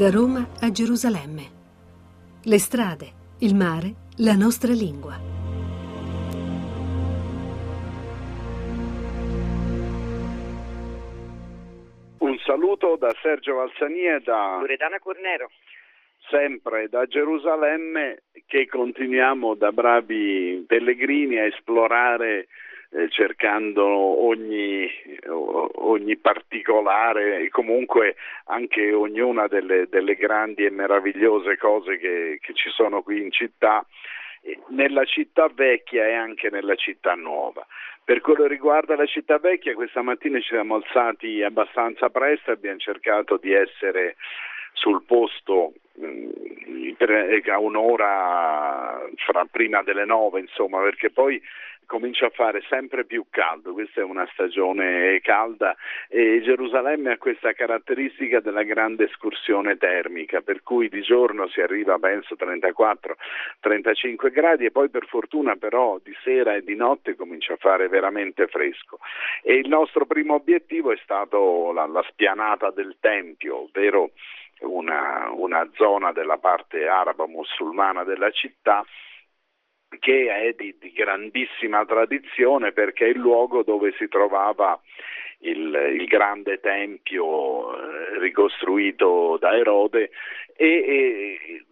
Da Roma a Gerusalemme. Le strade, il mare, la nostra lingua. Un saluto da Sergio Valsania e da Loredana Cornero. sempre da Gerusalemme che continuiamo da bravi pellegrini a esplorare cercando ogni, ogni, particolare e comunque anche ognuna delle, delle grandi e meravigliose cose che, che ci sono qui in città nella città vecchia e anche nella città nuova. Per quello riguarda la città vecchia, questa mattina ci siamo alzati abbastanza presto e abbiamo cercato di essere sul posto a un'ora fra prima delle nove, insomma, perché poi comincia a fare sempre più caldo, questa è una stagione calda e Gerusalemme ha questa caratteristica della grande escursione termica, per cui di giorno si arriva penso 34-35 gradi e poi per fortuna però di sera e di notte comincia a fare veramente fresco. E il nostro primo obiettivo è stato la, la spianata del Tempio, ovvero una, una zona della parte arabo-musulmana della città che è di, di, grandissima tradizione perché è il luogo dove si trovava il, il grande tempio eh, ricostruito da Erode e, e,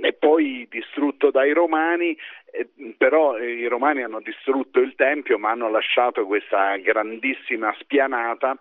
e, poi distrutto dai romani, eh, però i romani hanno distrutto il tempio ma hanno lasciato questa grandissima spianata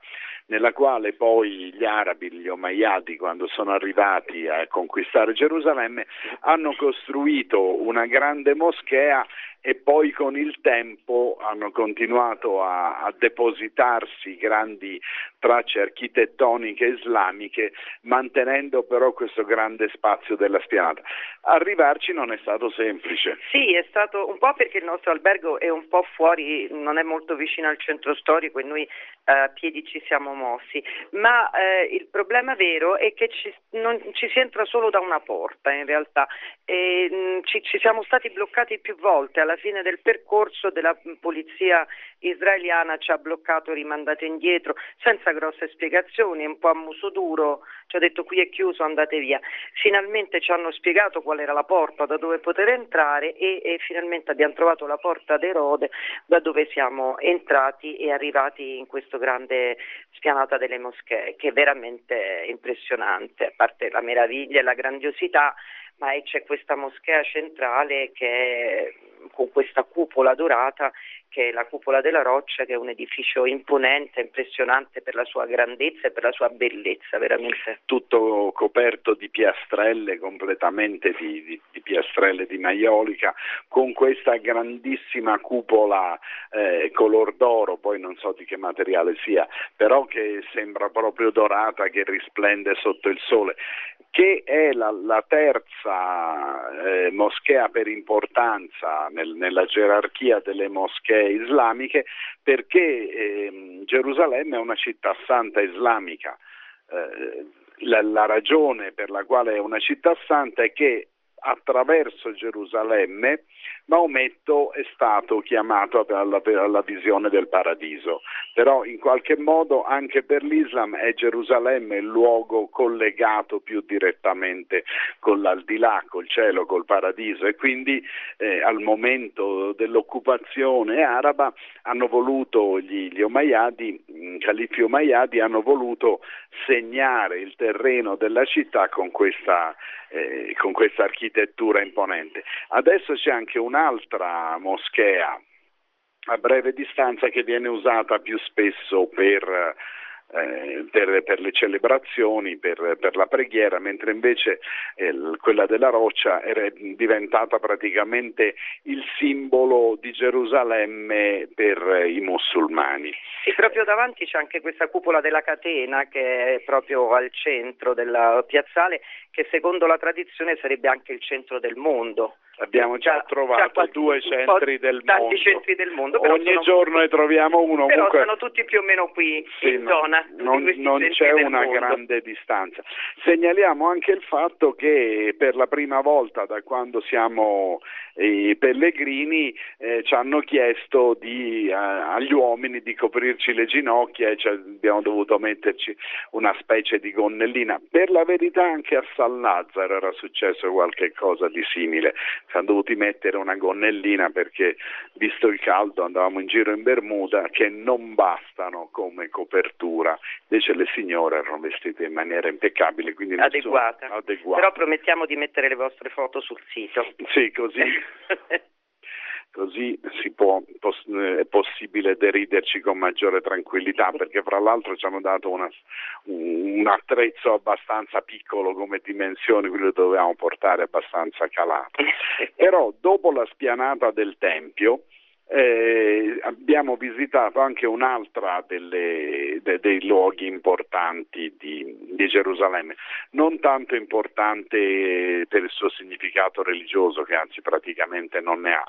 nella quale poi gli arabi, gli omayyadi, quando sono arrivati a conquistare Gerusalemme, hanno costruito una grande moschea e poi con il tempo hanno continuato a, a depositarsi grandi tracce architettoniche islamiche, mantenendo però questo grande spazio della spianata. Arrivarci non è stato semplice. Sì, è stato un po' perché il nostro albergo è un po' fuori, non è molto vicino al centro storico e noi eh, a piedi ci siamo mossi, ma eh, il problema vero è che ci, non, ci, si entra solo da una porta in realtà. E, mh, mm, ci, ci siamo stati bloccati più volte alla fine del percorso della polizia israeliana ci ha bloccato, rimandato indietro, senza grosse spiegazioni, un po' a muso duro, ci ha detto qui è chiuso, andate via. Finalmente ci hanno spiegato qual era la porta da dove poter entrare e, e finalmente abbiamo trovato la porta d'Erode da dove siamo entrati e arrivati in questo grande spianata delle moschee, che è veramente impressionante, a parte la meraviglia e la grandiosità, ma c'è questa moschea centrale che con questa cupola dorata che è la cupola della roccia, che è un edificio imponente, impressionante per la sua grandezza e per la sua bellezza, veramente. Tutto coperto di piastrelle, completamente di, di, di piastrelle di maiolica, con questa grandissima cupola eh, color d'oro, poi non so di che materiale sia, però che sembra proprio dorata, che risplende sotto il sole che è la, la terza eh, moschea per importanza nel, nella gerarchia delle moschee islamiche, perché eh, Gerusalemme è una città santa islamica. Eh, la, la ragione per la quale è una città santa è che attraverso Gerusalemme Maometto è stato chiamato alla, alla, visione del paradiso, però in qualche modo anche per l'Islam è Gerusalemme il luogo collegato più direttamente con l'aldilà, col cielo, col paradiso e quindi eh, al momento dell'occupazione araba hanno voluto gli, gli Omayyadi, i califi Omayyadi hanno voluto segnare il terreno della città con questa, eh, con questa architettura imponente. Adesso c'è anche un un'altra moschea a breve distanza che viene usata più spesso per eh, per, per, le celebrazioni, per, per, la preghiera, mentre invece eh, quella della roccia era diventata praticamente il simbolo di Gerusalemme per i musulmani. E proprio davanti c'è anche questa cupola della catena che è proprio al centro del piazzale, che secondo la tradizione sarebbe anche il centro del mondo. Abbiamo già, trovato già due centri del tanti centri del mondo. Ogni giorno ne troviamo uno. Però comunque... sono tutti più o meno qui sì, in zona. Non, non c'è una mondo. grande distanza. Segnaliamo anche il fatto che per la prima volta da quando siamo i pellegrini eh, ci hanno chiesto di, eh, agli uomini di coprirci le ginocchia e cioè abbiamo dovuto metterci una specie di gonnellina. Per la verità anche a San Lazzaro era successo qualche cosa di simile, siamo dovuti mettere una gonnellina perché visto il caldo andavamo in giro in Bermuda che non bastano come copertura, invece le signore erano vestite in maniera impeccabile, quindi adeguata. adeguata. Però promettiamo di mettere le vostre foto sul sito. Sì, così così può, poss- è possibile deriderci con maggiore tranquillità perché fra l'altro ci hanno dato una, un attrezzo abbastanza piccolo come dimensioni, quindi lo dovevamo portare abbastanza calato. Però dopo la spianata del Tempio eh, abbiamo visitato anche un'altra delle, de, dei luoghi importanti di, di, Gerusalemme, non tanto importante per il suo significato religioso, che anzi praticamente non ne ha,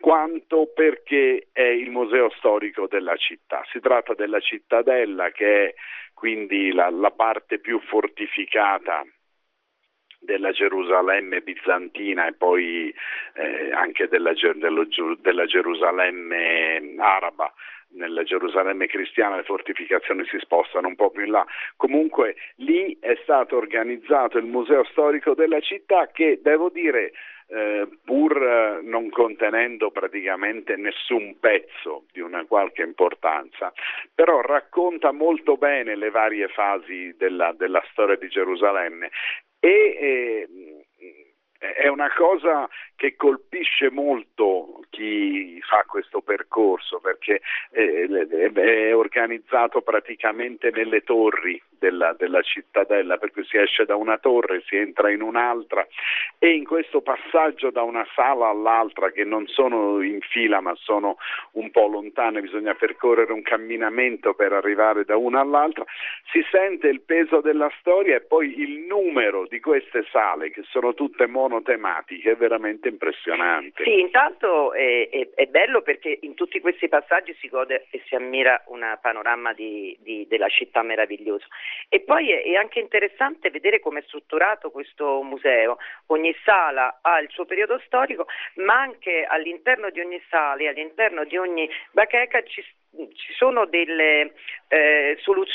quanto perché è il museo storico della città. Si tratta della cittadella che è quindi la, la parte più fortificata della Gerusalemme bizantina e poi eh, anche della, dello, della Gerusalemme araba nella Gerusalemme cristiana le fortificazioni si spostano un po' più in là. Comunque lì è stato organizzato il museo storico della città che devo dire eh, pur non contenendo praticamente nessun pezzo di una qualche importanza, però racconta molto bene le varie fasi della, della storia di Gerusalemme e eh, è una cosa che colpisce molto chi fa questo percorso perché eh, è organizzato praticamente nelle torri della, della, cittadella, per cui si esce da una torre, si entra in un'altra e in questo passaggio da una sala all'altra che non sono in fila ma sono un po' lontane, bisogna percorrere un camminamento per arrivare da una all'altra, si sente il peso della storia e poi il numero di queste sale che sono tutte monotematiche è veramente impressionante. Sì, intanto è, è, è bello perché in tutti questi passaggi si gode e si ammira un panorama di, di, della città meravigliosa. E poi è, anche interessante vedere come è strutturato questo museo. Ogni sala ha il suo periodo storico, ma anche all'interno di ogni sala e all'interno di ogni bacheca ci ci sono delle eh,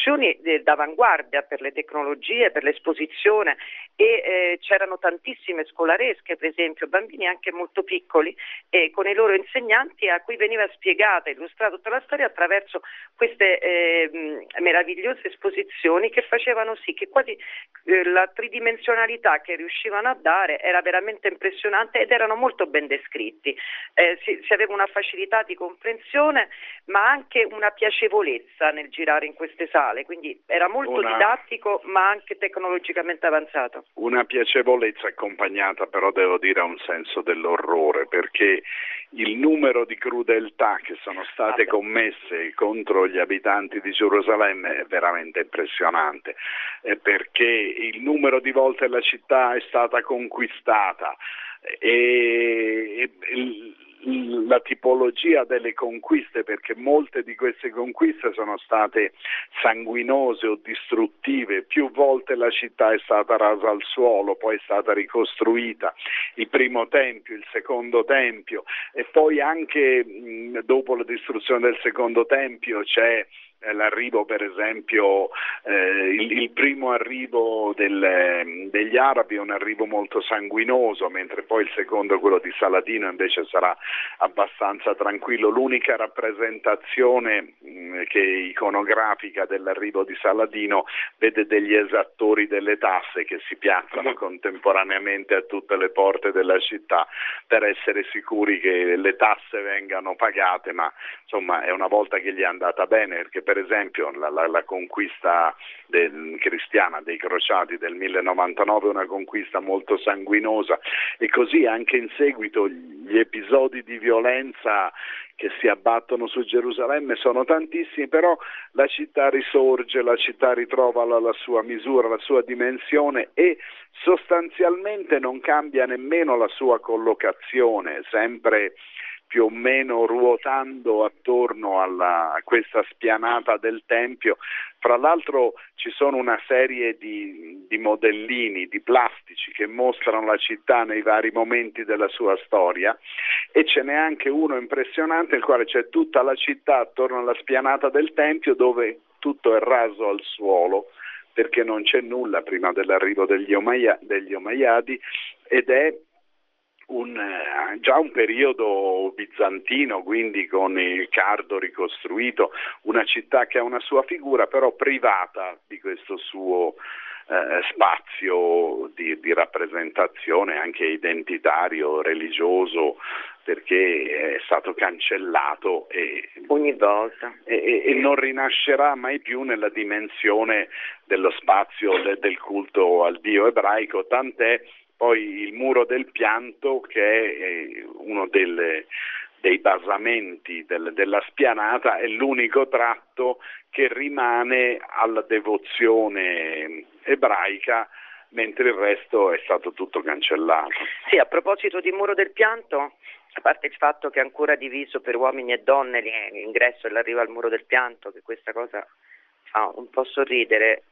soluzioni d'avanguardia per le tecnologie, per l'esposizione e eh, c'erano tantissime scolaresche, per esempio, bambini anche molto piccoli eh, con i loro insegnanti a cui veniva spiegata, illustrata tutta la storia attraverso queste ehm, meravigliose esposizioni che facevano sì che quasi eh, la tridimensionalità che riuscivano a dare era veramente impressionante ed erano molto ben descritti. Eh, si, si aveva una facilità di comprensione ma anche una piacevolezza nel girare in queste sale, quindi era molto una, didattico ma anche tecnologicamente avanzato. Una piacevolezza accompagnata però devo dire a un senso dell'orrore perché il numero di crudeltà che sono state commesse contro gli abitanti di Gerusalemme è veramente impressionante perché il numero di volte la città è stata conquistata e, e la tipologia delle conquiste, perché molte di queste conquiste sono state sanguinose o distruttive, più volte la città è stata rasa al suolo, poi è stata ricostruita, il primo tempio, il secondo tempio. E poi anche mh, dopo la distruzione del secondo tempio c'è l'arrivo per esempio, eh, il, il, primo arrivo del, degli arabi è un arrivo molto sanguinoso, mentre poi il secondo, quello di Saladino, invece sarà abbastanza tranquillo. L'unica rappresentazione mh, mm, che iconografica dell'arrivo di Saladino vede degli esattori delle tasse che si piazzano contemporaneamente a tutte le porte della città per essere sicuri che le tasse vengano pagate, ma insomma è una volta che gli è andata bene perché per esempio la, la, la conquista del, cristiana dei crociati del 1099 è una conquista molto sanguinosa. E così anche in seguito gli episodi di violenza che si abbattono su Gerusalemme sono tantissimi, però la città risorge, la città ritrova la, la, sua misura, la sua dimensione e sostanzialmente non cambia nemmeno la sua collocazione, sempre più o meno ruotando attorno alla, a questa spianata del Tempio. Fra l'altro ci sono una serie di, di, modellini, di plastici che mostrano la città nei vari momenti della sua storia e ce n'è anche uno impressionante nel quale c'è tutta la città attorno alla spianata del Tempio dove tutto è raso al suolo perché non c'è nulla prima dell'arrivo degli, Omaia, ed è un, eh, già un periodo bizantino, quindi con il cardo ricostruito, una città che ha una sua figura, però privata di questo suo eh, spazio di, di, rappresentazione anche identitario, religioso, perché è stato cancellato e, ogni volta. e, e, non rinascerà mai più nella dimensione dello spazio de, del culto al Dio ebraico, tant'è poi il muro del pianto che è uno delle, dei basamenti del, della spianata è l'unico tratto che rimane alla devozione ebraica mentre il resto è stato tutto cancellato. Sì, a proposito di muro del pianto, a parte il fatto che è ancora diviso per uomini e donne l'ingresso e l'arrivo al muro del pianto, che questa cosa fa un po' sorridere,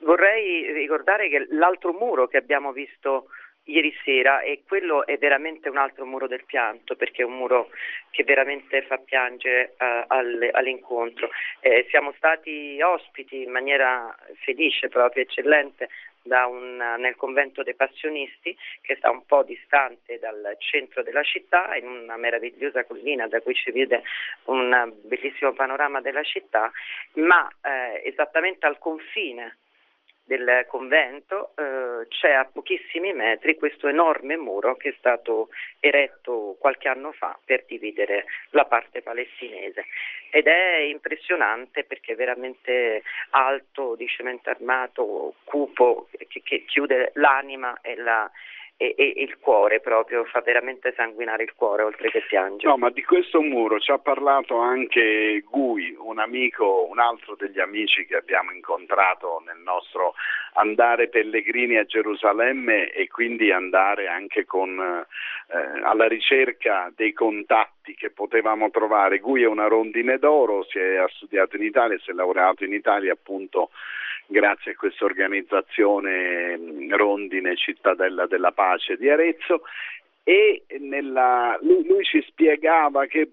Vorrei ricordare che l'altro muro che abbiamo visto ieri sera e quello è veramente un altro muro del pianto perché è un muro che veramente fa piangere uh, all'incontro. Eh, siamo stati ospiti in maniera felice, proprio eccellente, un, nel convento dei passionisti che sta un po' distante dal centro della città in una meravigliosa collina da cui si vede un bellissimo panorama della città, ma eh, esattamente al confine del convento eh, c'è a pochissimi metri questo enorme muro che è stato eretto qualche anno fa per dividere la parte palestinese. Ed è impressionante perché è veramente alto, di cemento armato, cupo, che, che chiude l'anima e la, e, e, il cuore proprio, fa veramente sanguinare il cuore oltre che piangere. No, ma di questo muro ci ha parlato anche Gui, un amico, un altro degli amici che abbiamo incontrato nel nostro andare pellegrini a Gerusalemme e quindi andare anche con, eh, alla ricerca dei contatti che potevamo trovare. Gui è una rondine d'oro, si è, studiato in Italia, si è laureato in Italia appunto grazie a questa organizzazione Rondine Cittadella della Pace di Arezzo. E nella, lui, lui, ci spiegava che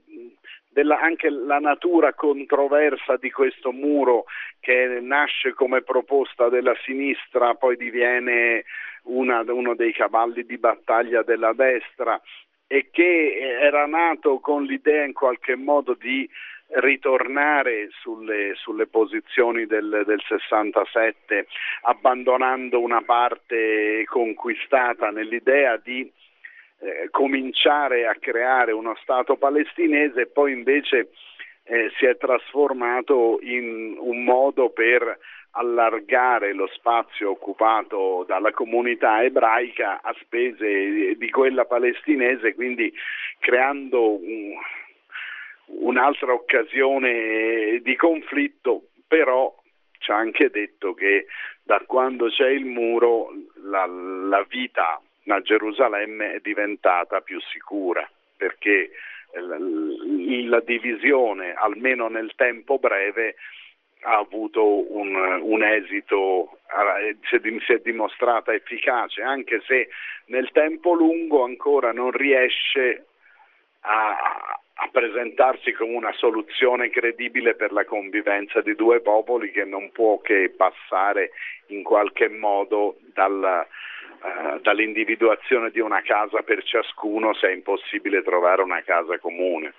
della, anche la natura controversa di questo muro che nasce come proposta della sinistra, poi diviene una, uno dei cavalli di battaglia della destra e che era nato con l'idea in qualche modo di ritornare sulle, sulle posizioni del, del, 67 abbandonando una parte conquistata nell'idea di eh, cominciare a creare uno Stato palestinese e poi invece eh, si è trasformato in un modo per allargare lo spazio occupato dalla comunità ebraica a spese di quella palestinese, quindi creando un, un'altra occasione di conflitto, però ci ha anche detto che da quando c'è il muro la, la vita a Gerusalemme è diventata più sicura perché la, la divisione, almeno nel tempo breve, ha avuto un, un esito, si è dimostrata efficace, anche se nel tempo lungo ancora non riesce a, a presentarsi come una soluzione credibile per la convivenza di due popoli che non può che passare in qualche modo dalla, uh, dall'individuazione di una casa per ciascuno se è impossibile trovare una casa comune.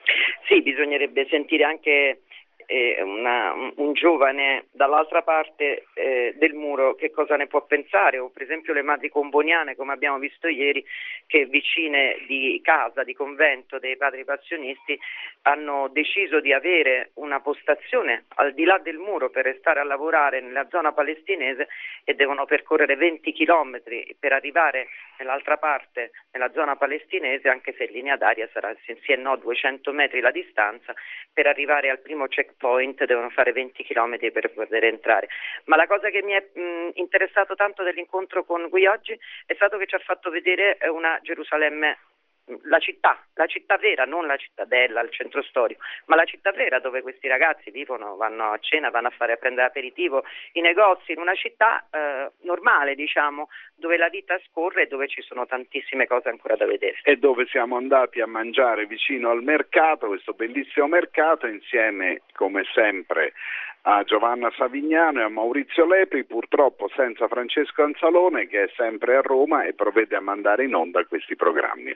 Sì, bisognerebbe sentire anche e una, un giovane dall'altra parte eh, del muro che cosa ne può pensare, o per esempio le madri comboniane come abbiamo visto ieri che vicine di casa, di convento dei padri passionisti hanno deciso di avere una postazione al di là del muro per restare a lavorare nella zona palestinese e devono percorrere 20 chilometri per arrivare nell'altra parte, nella zona palestinese, anche se in linea d'aria sarà sì e no 200 metri la distanza, per arrivare al primo checkpoint devono fare 20 km per poter entrare. Ma la cosa che mi è mh, interessato tanto dell'incontro con lui oggi è stato che ci ha fatto vedere una Gerusalemme la città, la città vera, non la cittadella, il centro storico, ma la città vera dove questi ragazzi vivono, vanno a cena, vanno a fare a prendere aperitivo, i negozi, in una città eh, normale, diciamo, dove la vita scorre e dove ci sono tantissime cose ancora da vedere. E dove siamo andati a mangiare vicino al mercato, questo bellissimo mercato, insieme come sempre a Giovanna Savignano e a Maurizio Lepri, purtroppo senza Francesco Anzalone che è sempre a Roma e provvede a mandare in onda questi programmi.